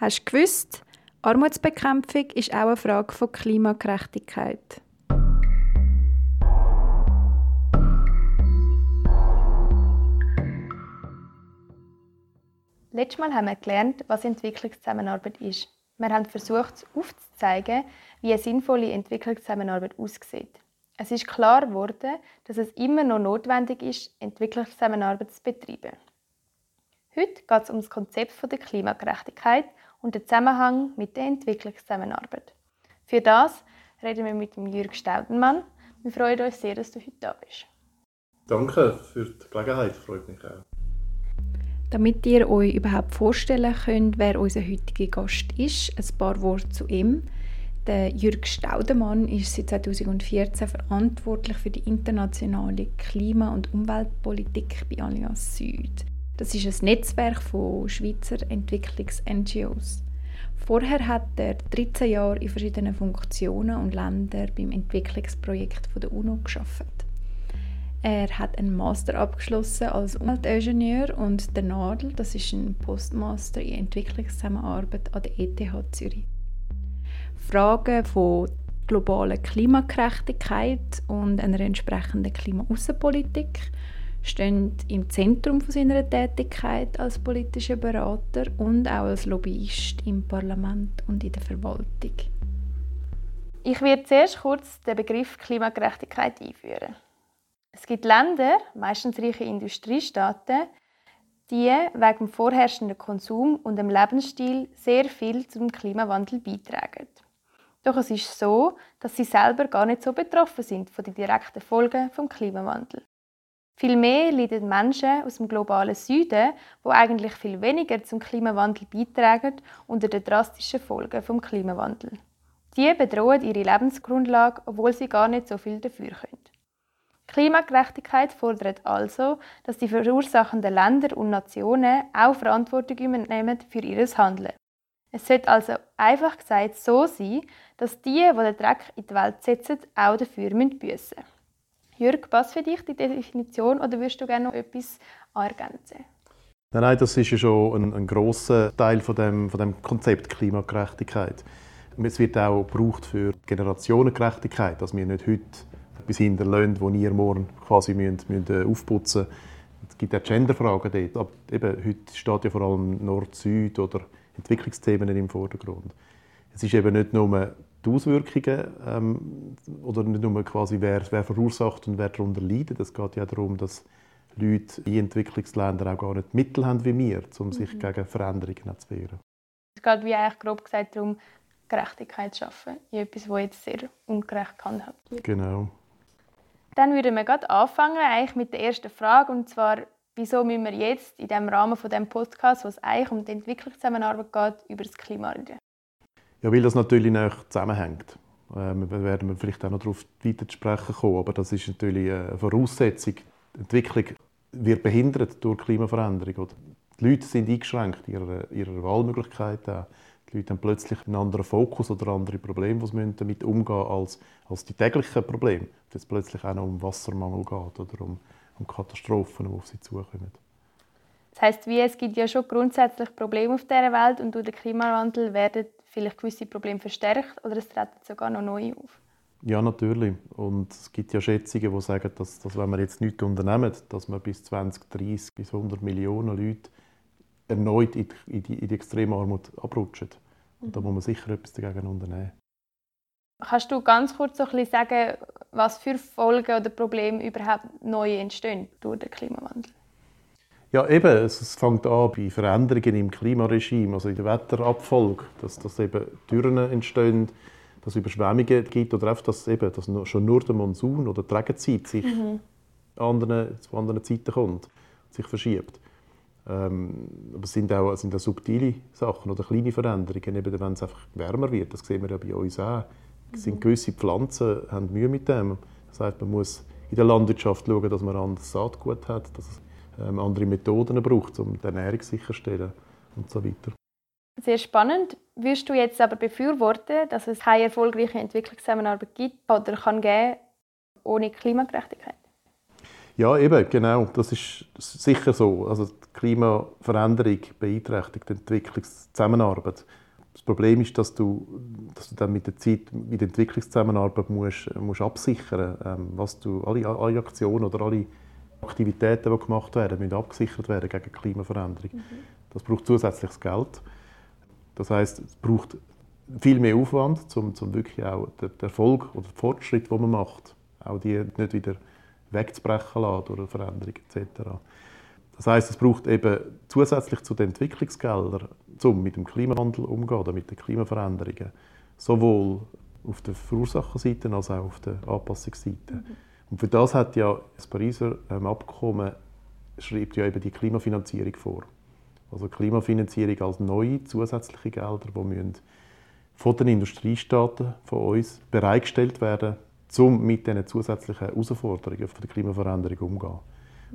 Hast du gewusst, Armutsbekämpfung ist auch eine Frage von Klimagerechtigkeit. Letztes Mal haben wir gelernt, was Entwicklungszusammenarbeit ist. Wir haben versucht, aufzuzeigen, wie eine sinnvolle Entwicklungszusammenarbeit aussieht. Es ist klar geworden, dass es immer noch notwendig ist, Entwicklungszusammenarbeit zu betreiben. Heute geht es um das Konzept der Klimagerechtigkeit und den Zusammenhang mit der Entwicklungszusammenarbeit. Für das reden wir mit dem Jürg Staudenmann. Wir freuen uns sehr, dass du heute da bist. Danke für die Gelegenheit, freut mich auch. Damit ihr euch überhaupt vorstellen könnt, wer unser heutiger Gast ist, ein paar Worte zu ihm. Der Jürg Staudemann ist seit 2014 verantwortlich für die internationale Klima- und Umweltpolitik bei Allianz Süd. Das ist ein Netzwerk von Schweizer Entwicklungs-NGOs. Vorher hat er 13 Jahre in verschiedenen Funktionen und Ländern beim Entwicklungsprojekt der UNO geschafft. Er hat einen Master abgeschlossen als Umweltingenieur und der Nadel, das ist ein Postmaster in Entwicklungszusammenarbeit an der ETH Zürich. Fragen von globaler Klimagerechtigkeit und einer entsprechenden Klimaaußenpolitik stehen im Zentrum von seiner Tätigkeit als politischer Berater und auch als Lobbyist im Parlament und in der Verwaltung. Ich werde zuerst kurz den Begriff Klimagerechtigkeit einführen. Es gibt Länder, meistens reiche Industriestaaten, die wegen dem vorherrschenden Konsum und dem Lebensstil sehr viel zum Klimawandel beitragen. Doch es ist so, dass sie selber gar nicht so betroffen sind von den direkten Folgen vom Klimawandel. Vielmehr leiden Menschen aus dem globalen Süden, wo eigentlich viel weniger zum Klimawandel beitragen, unter den drastischen Folgen vom Klimawandel. Die bedrohen ihre Lebensgrundlage, obwohl sie gar nicht so viel dafür können. Klimagerechtigkeit fordert also, dass die verursachenden Länder und Nationen auch Verantwortung übernehmen für ihr Handeln. Es sollte also einfach gesagt so sein, dass die, die den Dreck in die Welt setzen, auch dafür büssen müssen. Jürg, passt für dich die Definition oder würdest du gerne noch etwas ergänzen? Nein, nein, das ist ja schon ein, ein grosser Teil von dem, von dem Konzept Klimagerechtigkeit. Es wird auch gebraucht für Generationengerechtigkeit, dass wir nicht heute etwas hinterlassen, das wir morgen quasi müssen, müssen äh, aufputzen müssen. Es gibt auch Genderfragen dort. Aber eben, heute steht ja vor allem Nord-Süd oder Entwicklungsthemen im Vordergrund. Es ist eben nicht nur die Auswirkungen ähm, oder nicht nur quasi, wer, wer verursacht und wer darunter leidet. Es geht ja darum, dass Leute in Entwicklungsländern auch gar nicht Mittel haben wie wir, um sich mhm. gegen Veränderungen zu wehren. Es geht wie eigentlich grob gesagt darum, Gerechtigkeit zu schaffen in etwas, das jetzt sehr ungerecht gehandhabt wird. Genau. Dann würden wir gerade anfangen eigentlich mit der ersten Frage und zwar wieso müssen wir jetzt in dem Rahmen von dem Podcast, wo es eigentlich um die Entwicklungszusammenarbeit geht, über das Klima reden? Ja, weil das natürlich näher zusammenhängt. Äh, wir werden vielleicht auch noch darauf weiter zu sprechen kommen, aber das ist natürlich eine Voraussetzung. Die Entwicklung wird behindert durch Klimaveränderung. Die Leute sind eingeschränkt in ihrer, ihrer Wahlmöglichkeiten. Die Leute haben plötzlich einen anderen Fokus oder andere Probleme, die sie damit umgehen müssen, als, als die täglichen Probleme. Wenn es plötzlich auch noch um Wassermangel geht oder um, um Katastrophen, die auf sie zukommen. Das heisst, wie es gibt ja schon grundsätzlich Probleme auf dieser Welt und durch den Klimawandel werden vielleicht gewisse Probleme verstärkt oder es treten sogar noch neue auf. Ja, natürlich. Und es gibt ja Schätzungen, die sagen, dass, dass wenn wir jetzt nichts unternehmen, dass wir bis 2030 bis 100 Millionen Leute erneut in die, in die Extremarmut abrutschen. Und da muss man sicher etwas dagegen unternehmen. Kannst du ganz kurz so ein bisschen sagen, was für Folgen oder Probleme überhaupt neu entstehen durch den Klimawandel? Ja, eben. Es fängt an bei Veränderungen im Klimaregime, also in der Wetterabfolge, dass, dass eben Dürren entstehen, dass es Überschwemmungen gibt oder einfach, dass, eben, dass schon nur der Monsun oder die Regenzeit sich mhm. anderen, zu anderen Zeiten kommt, sich verschiebt. Ähm, aber es sind auch, sind auch subtile Sachen oder kleine Veränderungen, eben wenn es einfach wärmer wird. Das sehen wir ja bei uns auch. Es sind mhm. gewisse Pflanzen haben Mühe mit dem. Das heißt, man muss in der Landwirtschaft schauen, dass man anderes Saatgut hat, dass es ähm, andere Methoden braucht, um die Ernährung sicherzustellen und so weiter. Sehr spannend. Würdest du jetzt aber befürworten, dass es keine erfolgreiche Entwicklungszusammenarbeit gibt oder kann geben ohne Klimagerechtigkeit? Ja, eben, genau. Das ist sicher so. Also die Klimaveränderung beeinträchtigt die Entwicklungszusammenarbeit. Das Problem ist, dass du, dass du dann mit der Zeit, mit der Entwicklungszusammenarbeit musst, musst absichern ähm, was du, alle, alle Aktionen oder alle Aktivitäten, die gemacht werden, müssen abgesichert werden gegen Klimaveränderung. Mhm. Das braucht zusätzliches Geld. Das heißt, es braucht viel mehr Aufwand, um, um wirklich auch den Erfolg oder den Fortschritt, den man macht, auch die nicht wieder wegzubrechen lassen durch eine Veränderung etc. Das heißt, es braucht eben zusätzlich zu den Entwicklungsgeldern, um mit dem Klimawandel umzugehen mit den Klimaveränderungen, sowohl auf der Verursachenseite als auch auf der Anpassungsseite. Mhm. Und für das hat ja das Pariser ähm, Abkommen schreibt ja eben die Klimafinanzierung vor. Also Klimafinanzierung als neue zusätzliche Gelder, die müssen von den Industriestaaten von uns bereitgestellt werden, um mit diesen zusätzlichen Herausforderungen der Klimaveränderung umzugehen.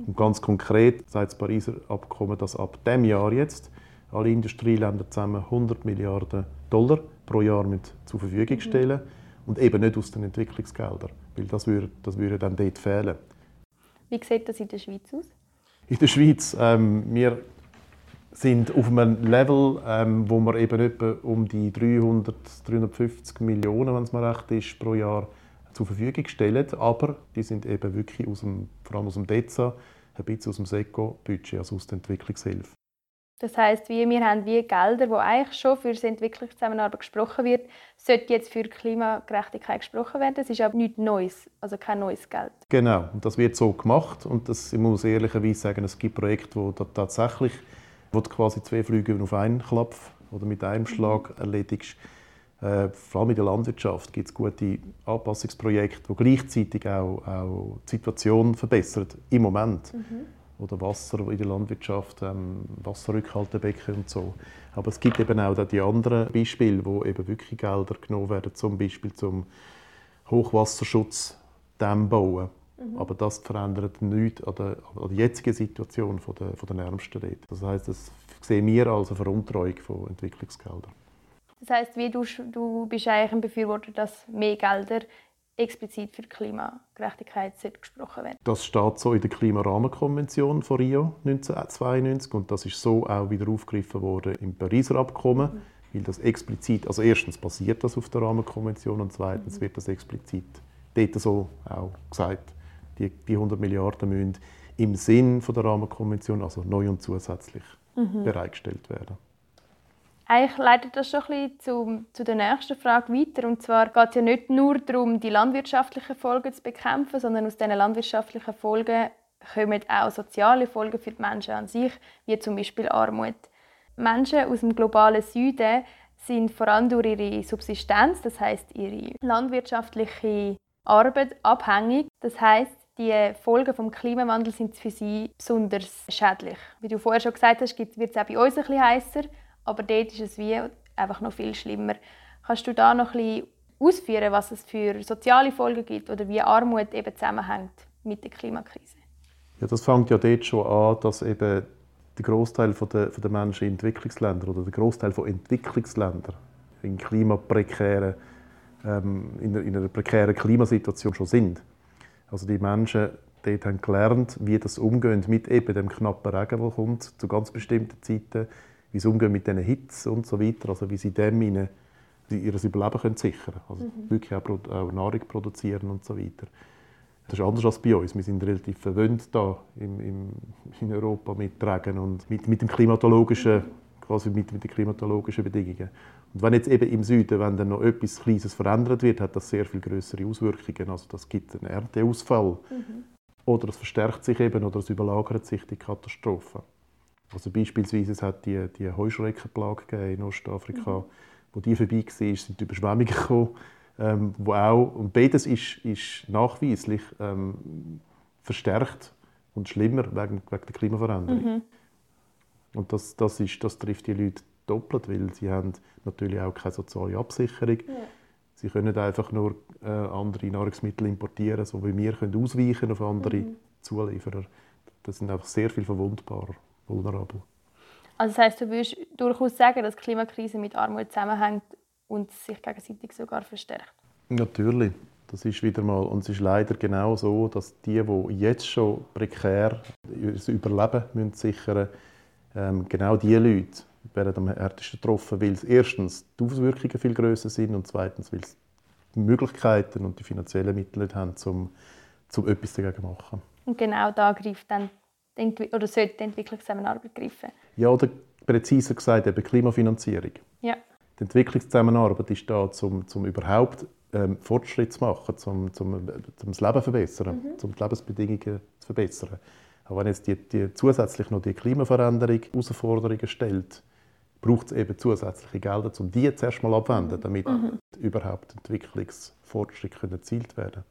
Und ganz konkret sagt das Pariser Abkommen, dass ab dem Jahr jetzt alle Industrieländer zusammen 100 Milliarden Dollar pro Jahr mit zur Verfügung stellen und eben nicht aus den Entwicklungsgeldern, weil das würde, das würde dann dort fehlen. Wie sieht das in der Schweiz aus? In der Schweiz, ähm, wir sind auf einem Level, ähm, wo wir eben etwa um die 300, 350 Millionen, wenn es mal recht ist, pro Jahr zur Verfügung stellen. Aber die sind eben wirklich aus dem, vor allem aus dem DEZA, ein bisschen aus dem SECO-Budget, also aus der Entwicklungshilfe. Das heißt, wir, wir haben wie Gelder, wo eigentlich schon für die Entwicklungszusammenarbeit gesprochen wird, sollte jetzt für Klimagerechtigkeit gesprochen werden. Das ist aber nichts Neues, also kein neues Geld. Genau, und das wird so gemacht. Und das, ich muss ehrlicherweise sagen, es gibt Projekte, wo tatsächlich wo du quasi zwei Flüge auf einen Klapp oder mit einem Schlag erledigst. Äh, vor allem in der Landwirtschaft gibt es gute Anpassungsprojekte, die gleichzeitig auch, auch die Situation verbessern, im Moment. Mhm. Oder Wasser in der Landwirtschaft, ähm, Wasserrückhaltebecken und so. Aber es gibt eben auch die anderen Beispiele, wo eben wirklich Gelder genommen werden, zum Beispiel zum Hochwasserschutz Dämm bauen. Mhm. Aber das verändert nichts an der, an der jetzigen Situation der, von den Ärmsten dort. Das heisst, das sehen wir als eine Veruntreuung von Entwicklungsgeldern. Das heisst, wie du, du bist eigentlich ein Befürworter, dass mehr Gelder explizit für Klimagerechtigkeit gesprochen werden. Das steht so in der Klimarahmenkonvention von Rio 1992 und das ist so auch wieder aufgegriffen worden im Pariser Abkommen, mhm. weil das explizit, also erstens basiert das auf der Rahmenkonvention und zweitens mhm. wird das explizit dort so auch gesagt. Die, die 100 Milliarden müssen im Sinn von der Rahmenkonvention, also neu und zusätzlich, mhm. bereitgestellt werden. Eigentlich leitet das schon ein bisschen zu, zu der nächsten Frage weiter. Und zwar geht es ja nicht nur darum, die landwirtschaftlichen Folgen zu bekämpfen, sondern aus diesen landwirtschaftlichen Folgen kommen auch soziale Folgen für die Menschen an sich, wie zum Beispiel Armut. Menschen aus dem globalen Süden sind vor allem durch ihre Subsistenz, das heißt ihre landwirtschaftliche Arbeit abhängig. Das heißt, die Folgen des Klimawandels sind für sie besonders schädlich. Wie du vorher schon gesagt hast, wird es auch bei uns ein bisschen heißer, aber dort ist es wie einfach noch viel schlimmer. Kannst du da noch ein bisschen ausführen, was es für soziale Folgen gibt oder wie Armut eben zusammenhängt mit der Klimakrise? Ja, das fängt ja dort schon an, dass eben der Großteil der, der Menschen in Entwicklungsländern oder der Großteil von Entwicklungsländern in klimaprekären ähm, in, in einer prekären Klimasituation schon sind. Also die Menschen dort haben gelernt, wie das umgehen mit eben dem knappen Regen, der kommt, zu ganz bestimmten Zeiten, wie sie umgehen mit diesen Hitze und so weiter, also wie sie dem ihnen ihr Überleben können sichern also mhm. wirklich auch, auch, Nahrung produzieren und so weiter. Das ist anders als bei uns. Wir sind relativ verwöhnt da im, im, in Europa mit Regen und mit, mit dem klimatologischen, quasi mit, mit den klimatologischen Bedingungen. Und wenn jetzt eben im Süden, wenn dann noch etwas Kleines verändert wird, hat das sehr viel größere Auswirkungen. Also das gibt einen Ernteausfall. Mhm. Oder es verstärkt sich eben oder es überlagert sich die Katastrophe. Also beispielsweise es hat die, die Heuschreckenplage in Ostafrika, mhm. wo die vorbei war, sind Überschwemmungen gekommen, ähm, wo auch, und beides ist, ist nachweislich ähm, verstärkt und schlimmer wegen, wegen der Klimaveränderung. Mhm. Und das, das, ist, das trifft die Leute doppelt, weil sie haben natürlich auch keine soziale Absicherung. Ja. Sie können einfach nur äh, andere Nahrungsmittel importieren, so wie wir können ausweichen auf andere mhm. Zulieferer. Das sind einfach sehr viel verwundbarer, vulnerabel. Also das heißt, du würdest durchaus sagen, dass die Klimakrise mit Armut zusammenhängt und sich gegenseitig sogar verstärkt? Natürlich. Das ist wieder mal, und es ist leider genau so, dass die, die jetzt schon prekär das Überleben müssen sichern müssen, ähm, genau diese Leute werden am härtesten getroffen, weil es erstens die Auswirkungen viel größer sind und zweitens, weil sie die Möglichkeiten und die finanziellen Mittel nicht haben, um, um etwas dagegen zu machen. Und genau da greift dann oder sollte die Entwicklungszusammenarbeit greifen? Ja, oder präziser gesagt eben Klimafinanzierung. Ja. Die Entwicklungszusammenarbeit ist da, um, um überhaupt ähm, Fortschritt zu machen, um, um, um das Leben zu verbessern, mhm. um die Lebensbedingungen zu verbessern. Aber wenn jetzt die, die zusätzlich noch die Klimaveränderung Herausforderungen stellt, braucht es eben zusätzliche Gelder, um die zuerst mal abzuwenden, damit mhm. überhaupt Entwicklungsfortschritte erzielt werden können.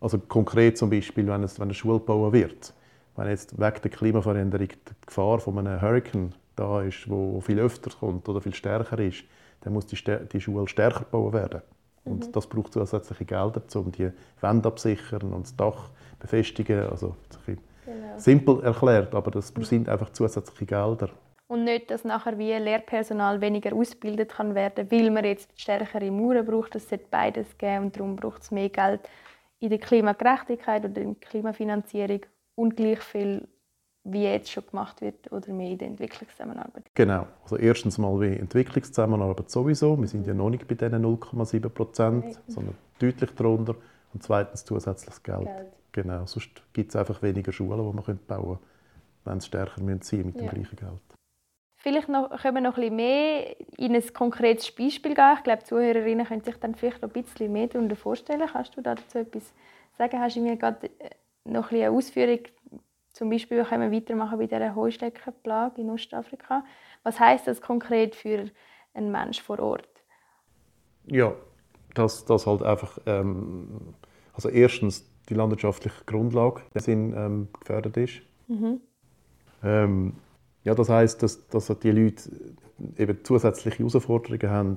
Also konkret zum Beispiel, wenn, es, wenn eine Schule gebaut wird, wenn jetzt wegen der Klimaveränderung die Gefahr von einem Hurricane da ist, wo viel öfter kommt oder viel stärker ist, dann muss die, die Schule stärker gebaut werden. Und mhm. das braucht zusätzliche Gelder, um die Wände absichern und das Dach befestigen. Also genau. simpel erklärt, aber das mhm. sind einfach zusätzliche Gelder. Und nicht, dass nachher wie Lehrpersonal weniger ausgebildet kann werden, weil man jetzt stärkere Mauern braucht. Es sollte beides geben und darum braucht es mehr Geld in der Klimagerechtigkeit oder in der Klimafinanzierung und gleich viel wie jetzt schon gemacht wird oder mehr in der Entwicklungszusammenarbeit? Genau. Also erstens mal wie Entwicklungszusammenarbeit sowieso. Wir sind ja noch nicht bei diesen 0,7 Prozent, sondern deutlich darunter. Und zweitens zusätzliches Geld. Geld. Genau. Sonst gibt es einfach weniger Schulen, die man bauen könnte, wenn es stärker sein müssen mit dem ja. gleichen Geld. Vielleicht noch, können wir noch ein bisschen mehr in ein konkretes Beispiel gehen. Ich glaube, die Zuhörerinnen können sich dann vielleicht noch ein bisschen mehr darunter vorstellen. Kannst du dazu etwas sagen? Hast du mir gerade äh, noch ein eine Ausführung zum Beispiel können wir weitermachen bei dieser Heusteckenplage in Ostafrika. Was heißt das konkret für einen Menschen vor Ort? Ja, dass das halt einfach, ähm, also erstens die landwirtschaftliche Grundlage sind, ähm, gefördert ist. Mhm. Ähm, ja, das heißt, dass, dass die Leute eben zusätzliche Herausforderungen haben,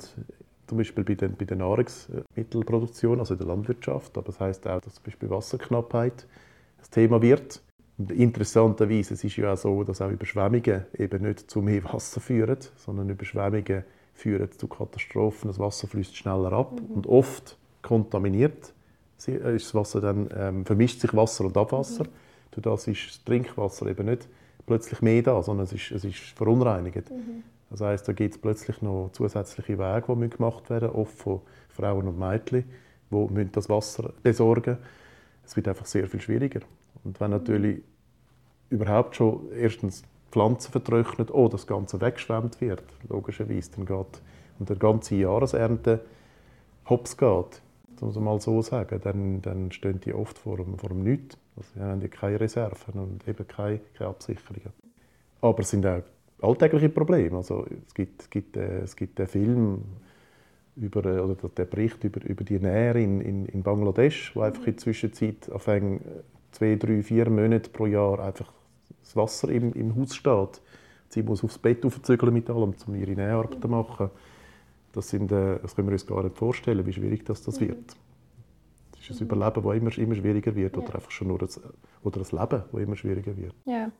zum Beispiel bei der, bei der Nahrungsmittelproduktion, also in der Landwirtschaft. Aber das heißt auch, dass zum Beispiel Wasserknappheit das Thema wird. Und interessanterweise es ist ja auch so, dass auch Überschwemmungen eben nicht zu mehr Wasser führen, sondern Überschwemmungen führen zu Katastrophen. Das Wasser fließt schneller ab mhm. und oft kontaminiert äh, ist das Wasser dann ähm, vermischt sich Wasser und Abwasser. Mhm. Durch das ist das Trinkwasser eben nicht plötzlich mehr da, sondern es ist, es ist verunreinigt. Mhm. Das heißt, da gibt es plötzlich noch zusätzliche Wege, die gemacht werden, oft von Frauen und Mädchen, die das Wasser besorgen. müssen. Es wird einfach sehr viel schwieriger. Und wenn natürlich überhaupt schon erstens Pflanzen vertrocknet oder das Ganze weggeschwemmt wird, logischerweise, dann geht und der ganze Jahresernte hops geht, muss man mal so sagen, dann, dann stehen die oft vor dem, vor dem Nichts. Also, sie haben ja keine Reserven und eben keine, keine Absicherungen. Aber es sind auch alltägliche Probleme. Also, es, gibt, gibt, äh, es gibt den Film über, äh, oder der Bericht über, über die Nähe in, in, in Bangladesch, wo einfach in der Zwischenzeit auf zwei, drei, vier Monate pro Jahr einfach das Wasser im, im Haus steht. Sie muss aufs Bett aufzügeln mit allem, um ihre Näharbeit zu machen. Das, sind, äh, das können wir uns gar nicht vorstellen, wie schwierig das, das wird. Das ist ein Überleben, das immer, immer schwieriger wird. Oder einfach schon nur das, oder das Leben, das immer schwieriger wird. Ja.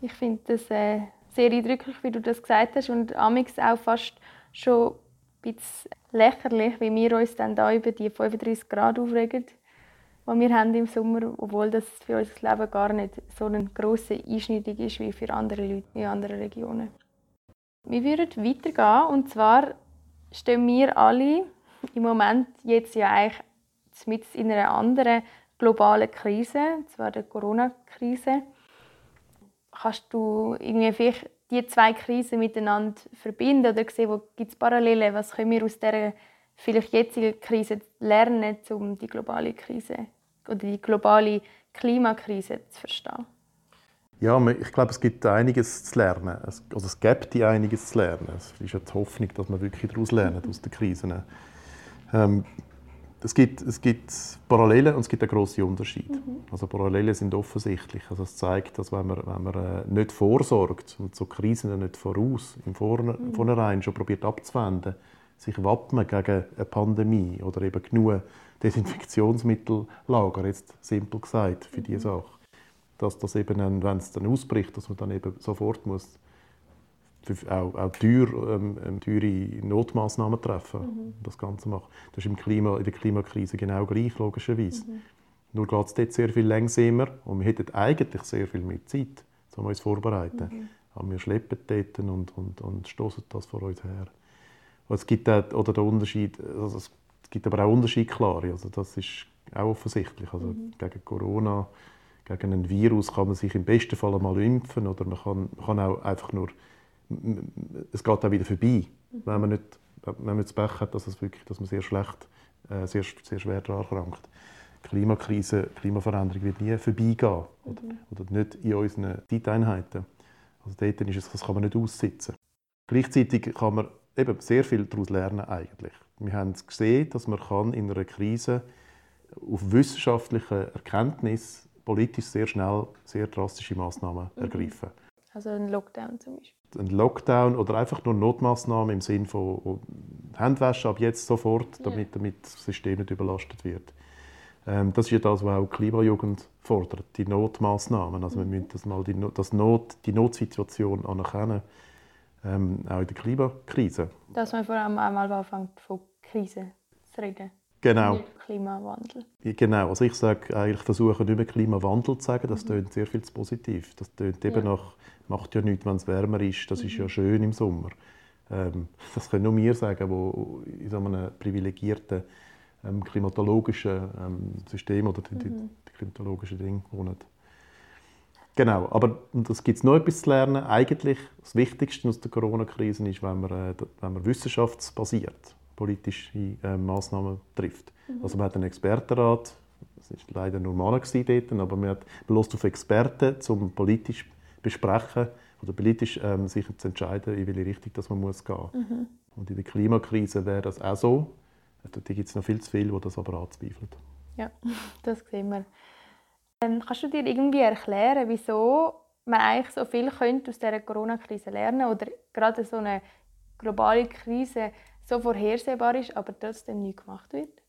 Ich finde das äh, sehr eindrücklich, wie du das gesagt hast. Und amix auch fast schon bisschen lächerlich, wie wir uns dann da über die 35 Grad aufregen die wir haben im Sommer, obwohl das für unser Leben gar nicht so eine grosse Einschneidung ist wie für andere Leute in anderen Regionen. Wir würden weitergehen und zwar stehen wir alle im Moment jetzt ja eigentlich mit in einer anderen globalen Krise, und zwar der Corona-Krise. Kannst du irgendwie vielleicht die zwei Krisen miteinander verbinden oder sehen, wo gibt es Parallelen? Was können wir aus dieser vielleicht jetzigen Krise lernen, um die globale Krise oder die globale Klimakrise zu verstehen? Ja, ich glaube, es gibt einiges zu lernen. Also es gibt einiges zu lernen. Es ist ja die Hoffnung, dass man wirklich daraus lernt, aus den Krisen. Ähm, es, gibt, es gibt Parallelen und es gibt einen grossen Unterschied. Mhm. Also Parallelen sind offensichtlich. Also es zeigt, dass wenn man, wenn man äh, nicht vorsorgt und so Krisen nicht voraus, im mhm. Vornherein schon probiert abzuwenden, sich wappnen gegen eine Pandemie oder eben genug Desinfektionsmittellager, jetzt simpel gesagt, für diese Sache. Dass das eben, wenn es dann ausbricht, dass man dann eben sofort muss auch, auch teuer, ähm, ähm, teure Notmaßnahmen treffen, mhm. das Ganze machen. Das ist im Klima, in der Klimakrise genau gleich, logischerweise. Mhm. Nur geht es dort sehr viel langsamer und wir hätten eigentlich sehr viel mehr Zeit, um uns vorzubereiten. Mhm. Aber wir schleppen dort und, und, und stoßen das vor uns her. Und es gibt auch, oder der Unterschied, also es gibt aber auch Unterschiede klar, also das ist auch offensichtlich. Also mhm. gegen Corona, gegen ein Virus kann man sich im besten Fall einmal impfen oder man kann, man kann auch einfach nur es geht auch wieder vorbei, wenn man nicht wenn man das Pech hat, dass, es wirklich, dass man sehr schlecht, äh, sehr, sehr schwer daran erkrankt. Klimakrise, Klimaveränderung wird nie vorbeigehen oder, mhm. oder nicht in unseren Zeiteinheiten. Also dort ist es, das kann man nicht aussitzen. Gleichzeitig kann man eben sehr viel daraus lernen eigentlich. Wir haben gesehen, dass man kann in einer Krise auf wissenschaftliche Erkenntnis politisch sehr schnell sehr drastische Maßnahmen mhm. ergreifen. Also ein Lockdown zum Beispiel ein Lockdown oder einfach nur Notmaßnahmen im Sinne von Handwaschen ab jetzt sofort, damit, damit das System nicht überlastet wird. Ähm, das ist ja das, was auch die Klimajugend fordert, die Notmaßnahmen. Also wir müssen das mal die, das Not, die Notsituation anerkennen, ähm, auch in der Klimakrise. Dass man vor allem einmal anfängt, von Krise zu reden. Genau. Klimawandel. Genau, also ich sage eigentlich, versuche nicht mehr Klimawandel zu sagen, das mhm. tönt sehr viel zu positiv. Das tönt eben ja. nach macht ja nichts, wenn es wärmer ist. Das ist ja mhm. schön im Sommer. Ähm, das können nur wir sagen, die in so einem privilegierten ähm, klimatologischen ähm, System oder die, mhm. die klimatologischen Dinge wohnen. Genau, aber das gibt es noch etwas zu lernen. Eigentlich das Wichtigste aus der Corona-Krise ist, wenn man, äh, wenn man wissenschaftsbasiert politische äh, Massnahmen trifft. Mhm. Also man hat einen Expertenrat, es war leider nur Männer dort, aber man hat auf Experten, um politisch besprechen oder politisch ähm, sich zu entscheiden, in welche Richtung das man muss gehen muss. Mhm. Und in der Klimakrise wäre das auch so. Da gibt es noch viel zu viel, die das aber anzweifeln. Ja, das sehen wir. Ähm, kannst du dir irgendwie erklären, wieso man eigentlich so viel könnte aus dieser Corona-Krise lernen oder gerade so eine globale Krise so vorhersehbar ist, aber trotzdem nichts gemacht wird?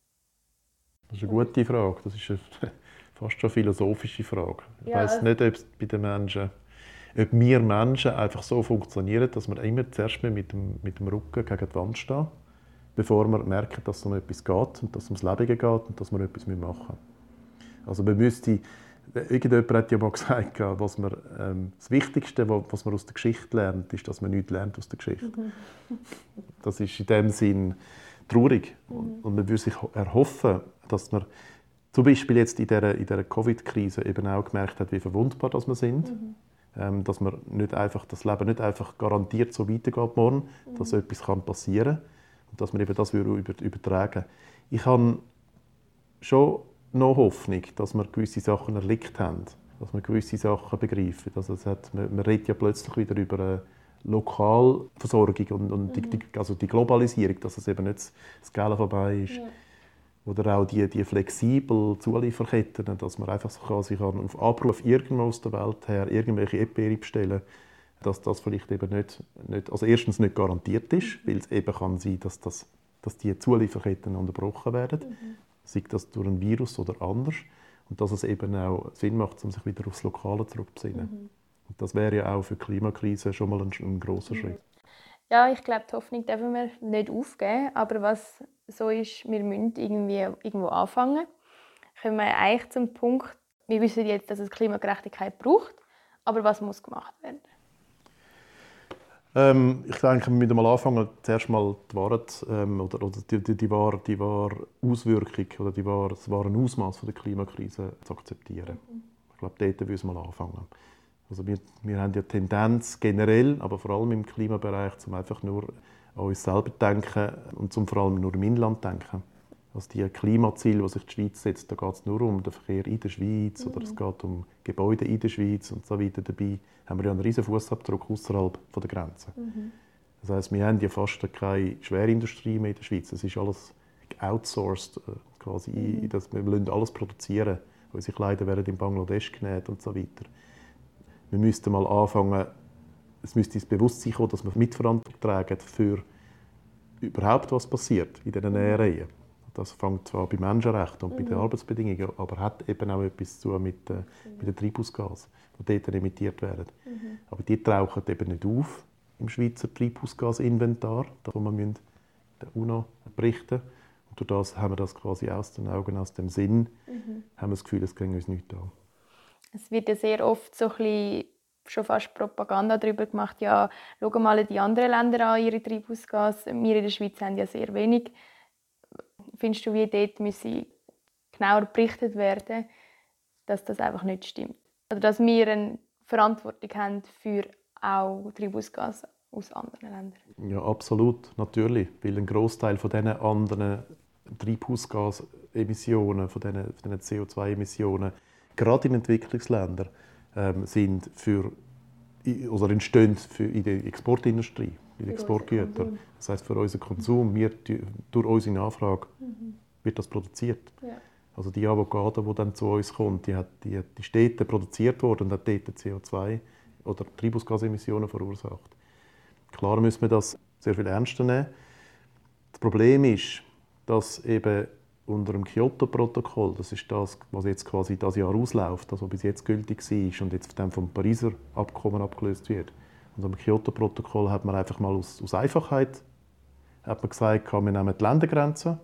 Das ist eine gute Frage. Das ist eine fast schon eine philosophische Frage. Ich ja, weiß nicht, ob es bei den Menschen ob wir Menschen einfach so funktionieren, dass wir immer zuerst mit dem, mit dem Rücken gegen die Wand stehen, bevor wir merken, dass es um etwas geht und dass es ums Leben geht und dass wir etwas machen müssen. Also man müsste, irgendjemand hat ja mal gesagt, was man, ähm, das Wichtigste, was man aus der Geschichte lernt, ist, dass man nichts lernt aus der Geschichte. Mhm. Das ist in dem Sinn traurig. Mhm. Und man würde sich erhoffen, dass man zum Beispiel jetzt in dieser, in dieser Covid-Krise eben auch gemerkt hat, wie verwundbar das wir sind. Mhm ähm, dass man nicht einfach, das Leben nicht einfach garantiert so weitergeht morgen, mhm. dass etwas kann passieren kann und dass man eben das über, übertragen Ich habe schon noch Hoffnung, dass wir gewisse Sachen erlickt haben, dass wir gewisse Sachen begreifen. Also es hat, man, man redet ja plötzlich wieder über eine Lokalversorgung und, und mhm. die, also die Globalisierung, dass es eben nicht das Geld vorbei ist. Ja oder auch die, die flexibel Zulieferketten, dass man einfach so kann, sich auf Abruf irgendwo aus der Welt her irgendwelche Epiri bestellen dass das vielleicht eben nicht, nicht, also erstens nicht garantiert ist, weil es eben kann sein, dass, das, dass die Zulieferketten unterbrochen werden, mhm. Sei das durch ein Virus oder anders, und dass es eben auch Sinn macht, um sich wieder aufs Lokale zurückzubesinnen. Mhm. Und das wäre ja auch für die Klimakrise schon mal ein, ein großer mhm. Schritt. Ja, ich glaube, die Hoffnung dürfen wir nicht aufgeben, aber was so ist, wir müssen irgendwie irgendwo anfangen. Kommen wir eigentlich zum Punkt, wir wissen jetzt, dass es Klimagerechtigkeit braucht, aber was muss gemacht werden? Ähm, ich denke, wir müssen anfangen, zuerst mal die Wahrheit ähm, oder, oder die, die, die, wahre, die wahre Auswirkung oder die wahre, das wahre Ausmaß der Klimakrise zu akzeptieren. Ich glaube, dort müssen wir mal anfangen. Also wir, wir haben ja Tendenz generell, aber vor allem im Klimabereich, zum einfach nur an uns selber denken und zum vor allem nur im Inland denken. Also die Klimaziele, die sich die Schweiz setzt, da geht es nur um den Verkehr in der Schweiz mhm. oder es mhm. geht um Gebäude in der Schweiz und so weiter. Dabei haben wir ja einen riesen Fußabdruck außerhalb der Grenzen. Mhm. Das heißt, wir haben ja fast keine Schwerindustrie mehr in der Schweiz. Es ist alles outsourced, äh, quasi. Mhm. Das, wir müssen alles produzieren. Unsere Kleider werden in Bangladesch genäht und so weiter. Wir müssten mal anfangen, es müsste ins Bewusstsein kommen, dass wir Mitverantwortung tragen für überhaupt was passiert in diesen Nähereien. Das fängt zwar bei Menschenrechten und mhm. bei den mhm. Arbeitsbedingungen, aber hat eben auch etwas zu mit, äh, mit den Treibhausgasen, die dort emittiert werden. Mhm. Aber die tauchen eben nicht auf, im Schweizer Treibhausgasinventar, das wir müssen der UNO berichten und durch das haben wir das quasi aus den Augen, aus dem Sinn, mhm. haben wir das Gefühl, es ging uns nicht an. Es wird ja sehr oft so ein bisschen schon fast Propaganda darüber gemacht, ja, schau mal die anderen Länder an, ihre Treibhausgase. Wir in der Schweiz haben ja sehr wenig. Findest du, wie dort müsse genauer berichtet werden, dass das einfach nicht stimmt? Oder dass wir eine Verantwortung haben für auch Treibhausgase aus anderen Ländern? Ja, absolut, natürlich. Weil ein Großteil von diesen anderen Treibhausgasemissionen, von diesen, diesen CO2-Emissionen, gerade in Entwicklungsländern, ähm, sind für, oder entstehen für in der Exportindustrie, in den Exportgütern. Das heißt für unseren Konsum, wir, durch unsere Nachfrage mhm. wird das produziert. Ja. Also die Avocado, die dann zu uns kommt, die, hat, die, die Städte produziert worden und hat dort CO2 oder Treibhausgasemissionen verursacht. Klar müssen wir das sehr viel ernster nehmen. Das Problem ist, dass eben unter dem Kyoto-Protokoll, das ist das, was jetzt quasi das Jahr ausläuft, das, was bis jetzt gültig war und jetzt dann vom Pariser Abkommen abgelöst wird. Unter dem Kyoto-Protokoll hat man einfach mal aus, aus Einfachheit hat man gesagt, wir nehmen die Ländergrenzen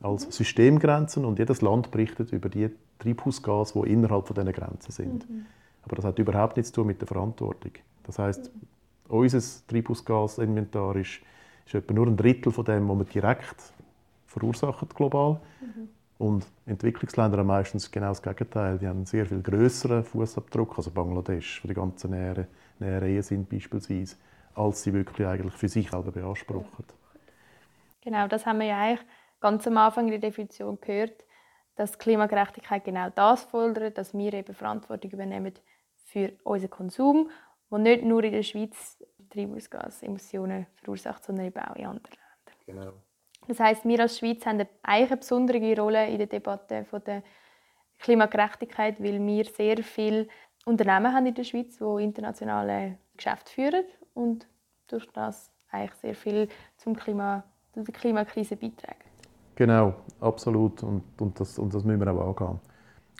als Systemgrenzen und jedes Land berichtet über die Treibhausgase, die innerhalb von diesen Grenzen sind. Mhm. Aber das hat überhaupt nichts zu tun mit der Verantwortung. Das heißt, mhm. unser Treibhausgasinventar ist, ist etwa nur ein Drittel von dem, was wir direkt verursachen global. Mhm. Und Entwicklungsländer haben meistens genau das Gegenteil. Die haben einen sehr viel größeren Fußabdruck, also Bangladesch, für die ganzen näheren, Ehen sind beispielsweise, als sie wirklich eigentlich für sich selber beanspruchen. Genau, das haben wir ja eigentlich ganz am Anfang in der Definition gehört, dass Klimagerechtigkeit genau das fordert, dass wir eben Verantwortung übernehmen für unseren Konsum, der nicht nur in der Schweiz Treibhausgasemissionen verursacht, sondern eben auch in anderen Ländern. Genau. Das heißt, wir als Schweiz haben eigentlich eine besondere Rolle in der Debatte von der Klimagerechtigkeit, weil wir sehr viele Unternehmen haben in der Schweiz, die internationale Geschäfte führen und durch das eigentlich sehr viel zum Klima, zur Klimakrise beitragen. Genau, absolut. Und, und, das, und das müssen wir auch angehen.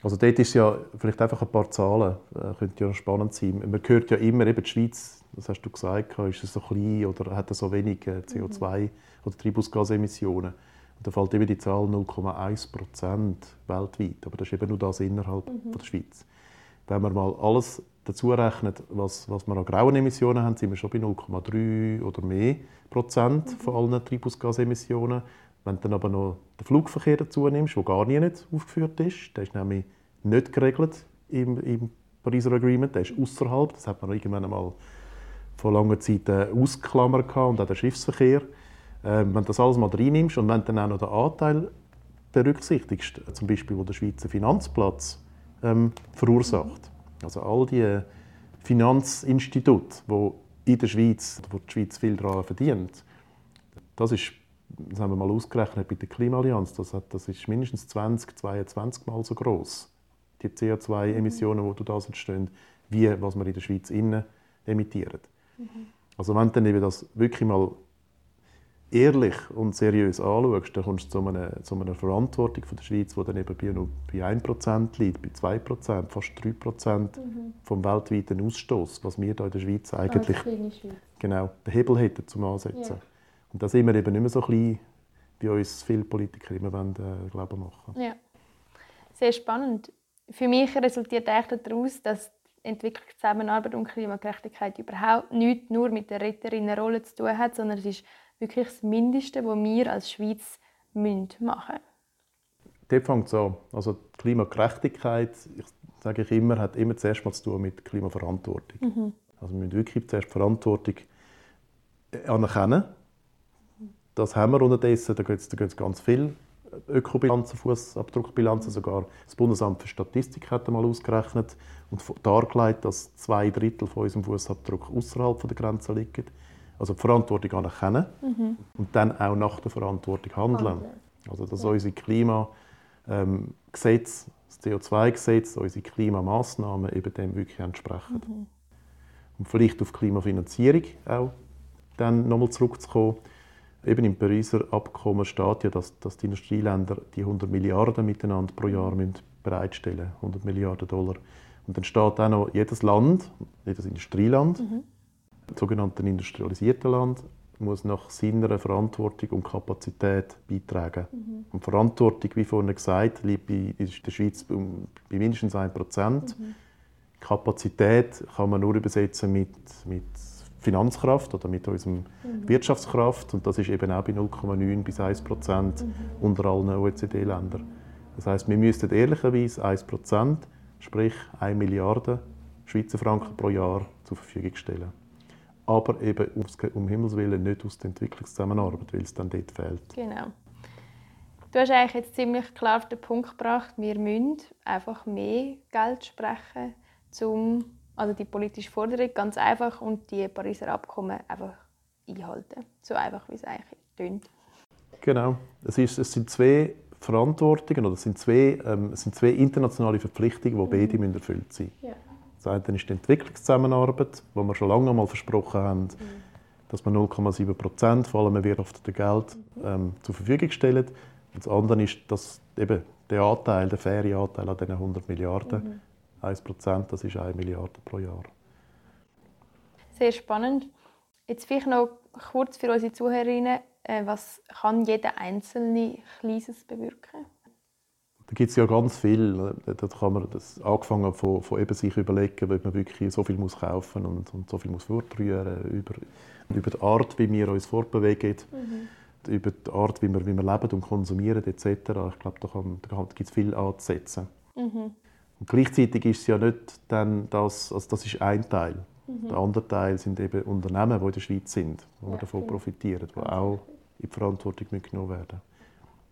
Also dort ist ja vielleicht einfach ein paar Zahlen, äh, könnte ja spannend sein. Man hört ja immer, eben die Schweiz, das hast du gesagt, ist es so klein oder hat so wenig äh, CO2 mhm. oder Treibhausgasemissionen. Und da fällt eben die Zahl 0,1 Prozent weltweit. Aber das ist eben nur das innerhalb mhm. der Schweiz. Wenn man mal alles dazu rechnet, was, was wir an grauen Emissionen haben, sind wir schon bei 0,3 oder mehr Prozent mhm. von allen Treibhausgasemissionen. Wenn du dann aber noch den Flugverkehr dazu nimmst, der gar nicht aufgeführt ist, der ist nämlich nicht geregelt im, im Pariser Agreement, der ist außerhalb. Das hat man irgendwann einmal vor langer Zeit äh, ausklammert und auch der Schiffsverkehr. Ähm, wenn du das alles mal reinnimmst und wenn du dann auch noch den Anteil berücksichtigst, zum Beispiel, wo der Schweizer Finanzplatz ähm, verursacht, also all die Finanzinstitute, die in der Schweiz, wo die Schweiz viel daran verdient, das ist das haben wir mal ausgerechnet bei der Klimaallianz, das, hat, das ist mindestens 20, 22 Mal so groß die CO2-Emissionen, die daraus entstehen, wie was wir in der Schweiz innen emittieren. Mhm. Also wenn du dann eben das wirklich mal ehrlich und seriös anschaust, dann kommst du zu einer, zu einer Verantwortung von der Schweiz, die dann eben bei, nur bei 1% liegt, bei 2%, fast 3% mhm. vom weltweiten Ausstoß, was wir hier in der Schweiz eigentlich Schweiz. genau den Hebel hätten zum Ansetzen. Ja. Und da sind wir eben nicht mehr so klein, wie uns viele Politiker immer wollen, äh, glauben machen. Ja. Sehr spannend. Für mich resultiert eigentlich daraus, dass Entwicklungszusammenarbeit und Klimagerechtigkeit überhaupt nichts nur mit der Retterinnenrolle zu tun hat, sondern es ist wirklich das Mindeste, was wir als Schweiz machen müssen. Dort fängt es an. Also Klimagerechtigkeit, ich sage ich immer, hat immer zuerst mal zu tun mit Klimaverantwortung. Mhm. Also wir müssen wirklich zuerst Verantwortung anerkennen das haben wir unterdessen. Da gibt es ganz viele Ökobilanzen, Fußabdruckbilanzen. Sogar das Bundesamt für Statistik hat einmal ausgerechnet und dargelegt, dass zwei Drittel von unserem Fußabdruck außerhalb der Grenze liegen. Also die Verantwortung anerkennen mhm. und dann auch nach der Verantwortung handeln. Also dass ja. unsere Klimagesetze, ähm, das CO2-Gesetz, unsere Klimamaßnahmen eben dem wirklich entsprechen. Mhm. Und vielleicht auf Klimafinanzierung auch dann nochmal zurückzukommen. Eben im Pariser Abkommen steht ja, dass, dass die Industrieländer die 100 Milliarden miteinander pro Jahr müssen bereitstellen 100 Milliarden Dollar. Und dann steht auch noch jedes Land, jedes Industrieland, mhm. sogenannten industrialisierten Land muss nach seiner Verantwortung und Kapazität beitragen. Mhm. Und Verantwortung, wie vorhin gesagt, liegt in der Schweiz bei mindestens 1%. Mhm. Kapazität kann man nur übersetzen mit, mit Finanzkraft oder mit unserem mhm. Wirtschaftskraft und das ist eben auch bei 0,9 bis 1 Prozent mhm. unter allen OECD-Ländern. Das heißt, wir müssten ehrlicherweise 1 Prozent, sprich 1 Milliarde Schweizer Franken pro Jahr zur Verfügung stellen aber eben um Himmels Willen nicht aus der Entwicklungszusammenarbeit, weil es dann dort fehlt. Genau. Du hast eigentlich jetzt ziemlich klar auf den Punkt gebracht, wir müssen einfach mehr Geld sprechen, um also die politische Forderung ganz einfach und die Pariser Abkommen einfach einhalten. So einfach, wie es eigentlich tönt. Genau. Es, ist, es sind zwei Verantwortungen oder es sind zwei, ähm, es sind zwei internationale Verpflichtungen, die mhm. beide erfüllt sein müssen. Ja. Das eine ist die Entwicklungszusammenarbeit, wo wir schon lange mal versprochen haben, mhm. dass wir 0,7 Prozent vor allem erwirtschafteten Geld ähm, zur Verfügung stellen. Und das andere ist, dass eben der Anteil, der faire Anteil an diesen 100 Milliarden, mhm. 1 Prozent, das ist 1 Milliarde pro Jahr. Sehr spannend. Jetzt vielleicht noch kurz für unsere Zuhörerinnen, äh, was kann jeder Einzelne Kleines bewirken? Da gibt es ja ganz viel. Da kann man das angefangen von, von eben sich überlegen, ob man wirklich so viel muss kaufen und, und so viel muss fortrühren über, über die Art, wie wir uns fortbewegen, mhm. über die Art, wie wir, wie wir leben und konsumieren etc. Ich glaube, da, da gibt es viel anzusetzen. Mhm. Und gleichzeitig ist es ja nicht dann das, also das ist ein Teil. Mhm. Der andere Teil sind eben Unternehmen, die in der Schweiz sind, wo ja, davon genau. profitieren, die auch in die Verantwortung mitgenommen werden.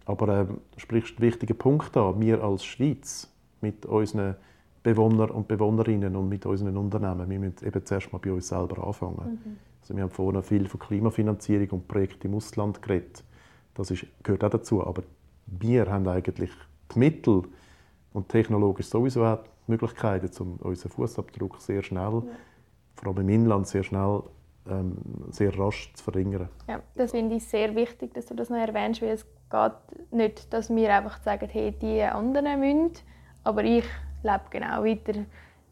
Aber ähm, du sprichst einen wichtigen Punkt an. Wir als Schweiz mit unseren Bewohnern und Bewohnerinnen und mit unseren Unternehmen, wir müssen eben zuerst mal bei uns selber anfangen. Mhm. Also wir haben vorhin viel von Klimafinanzierung und Projekten im Ausland geredet. Das ist, gehört auch dazu. Aber wir haben eigentlich die Mittel und technologisch sowieso auch die Möglichkeiten, um unseren Fußabdruck sehr schnell, ja. vor allem im Inland, sehr schnell ähm, sehr rasch zu verringern. Ja, das finde ich sehr wichtig, dass du das noch erwähnst, weil es geht nicht, dass wir einfach sagen, hey, die anderen müssen, aber ich lebe genau weiter,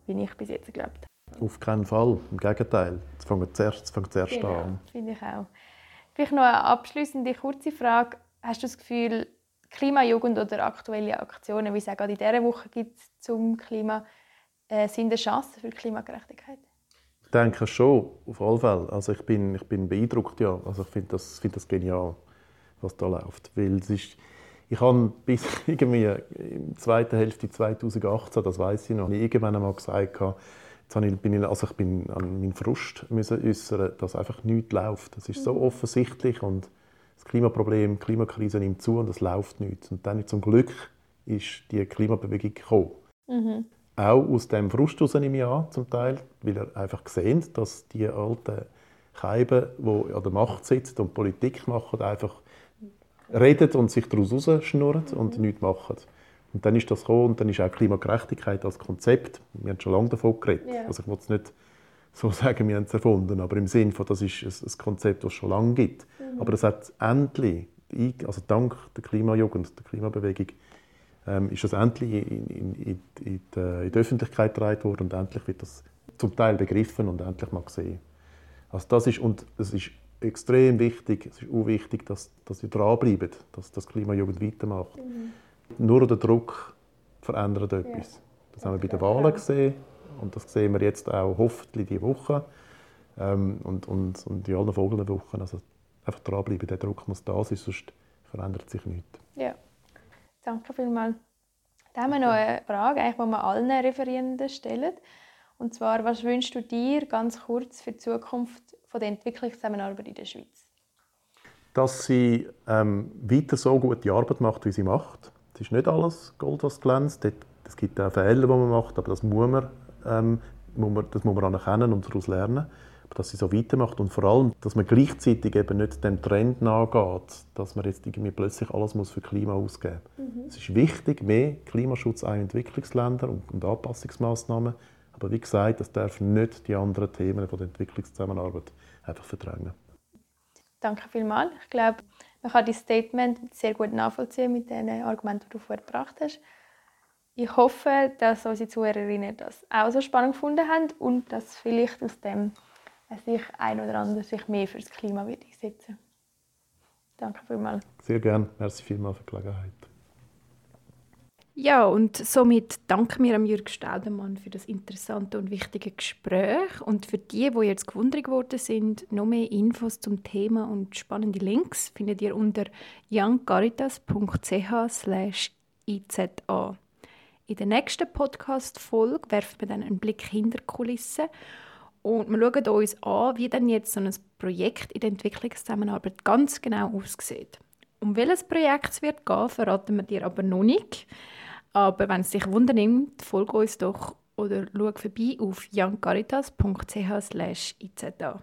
wie ich bis jetzt gelebt habe. Auf keinen Fall, im Gegenteil. Es fängt zuerst, fängt zuerst genau, an. finde ich auch. Vielleicht noch eine abschließende kurze Frage. Hast du das Gefühl, Klimajugend oder aktuelle Aktionen, wie es auch gerade in dieser Woche gibt zum Klima, äh, sind eine Chance für Klimagerechtigkeit? Ich denke schon, auf alle Fälle. Also ich bin, ich bin beeindruckt, ja. Also ich finde das, find das genial was da läuft. Weil es ist, ich habe bis irgendwie in der zweiten Hälfte 2018, das weiß ich noch, irgendwann einmal gesagt, jetzt ich, bin ich, also ich bin an meinen Frust müssen äußern, dass einfach nichts läuft. Das ist so mhm. offensichtlich und das Klimaproblem, die Klimakrise nimmt zu und es läuft nichts. Und dann zum Glück ist die Klimabewegung gekommen. Mhm. Auch aus dem Frust nehme ich an, zum Teil, weil er einfach gesehen dass die alten Scheiben, die an der Macht sitzen und Politik machen, einfach reden und sich daraus rausschnurren und nichts machen. Und dann ist das gekommen und dann ist auch Klimagerechtigkeit als Konzept, wir haben schon lange davon geredet, yeah. also ich will es nicht so sagen, wir haben es erfunden, aber im Sinne von, das ist ein Konzept, das es schon lange gibt. Mhm. Aber es hat endlich, also dank der Klimajugend, der Klimabewegung, ähm, ist das endlich in, in, in, die, in die Öffentlichkeit getragen worden und endlich wird das zum Teil begriffen und endlich mal gesehen. Also das ist, und es ist extrem wichtig, es ist auch wichtig, dass, dass ihr dranbleiben, dass das Klimajugend weitermacht. Mhm. Nur der Druck verändert etwas. Ja. Das haben wir bei den Wahlen gesehen und das sehen wir jetzt auch hoffentlich diese Woche ähm, und, und, und in allen folgenden Wochen. Also einfach dranbleiben, der Druck muss da sein, sonst verändert sich nichts. Ja, danke vielmals. Dann haben wir noch eine Frage, die wir allen Referierenden stellen. Und zwar, was wünschst du dir ganz kurz für die Zukunft von der Entwicklungszusammenarbeit in der Schweiz? Dass sie ähm, weiter so gute Arbeit macht, wie sie macht. Es ist nicht alles Gold, was glänzt. Es gibt auch Fehler, die man macht, aber das muss man, ähm, muss man, das muss man anerkennen und daraus lernen. Aber dass sie so weitermacht und vor allem, dass man gleichzeitig eben nicht dem Trend nachgeht, dass man jetzt irgendwie plötzlich alles muss für Klima ausgeben muss. Mhm. Es ist wichtig, mehr Klimaschutz in Entwicklungsländern und, und Anpassungsmaßnahmen. Aber wie gesagt, das darf nicht die anderen Themen von der Entwicklungszusammenarbeit einfach verdrängen. Danke vielmals. Ich glaube, man kann das Statement sehr gut nachvollziehen mit den Argumenten, die du vorher gebracht hast. Ich hoffe, dass unsere Zuhörerinnen das auch so spannend gefunden haben und dass vielleicht aus dem sich ein oder andere sich mehr für das Klima einsetzen Danke vielmals. Sehr gerne. Merci vielmals für die Gelegenheit. Ja, und somit danken wir am Jürg Staudemann für das interessante und wichtige Gespräch. Und für die, die jetzt gewundert geworden sind, noch mehr Infos zum Thema und spannende Links findet ihr unter youngcaritas.ch iza. In der nächsten Podcast-Folge werfen wir dann einen Blick hinter die Kulissen und wir schauen uns an, wie dann jetzt so ein Projekt in der Entwicklungszusammenarbeit ganz genau aussieht. Um welches Projekt es wird gehen, verraten wir dir aber noch nicht. Aber wenn es dich wundernimmt, folge uns doch oder schau vorbei auf youngcaritas.ch/iza.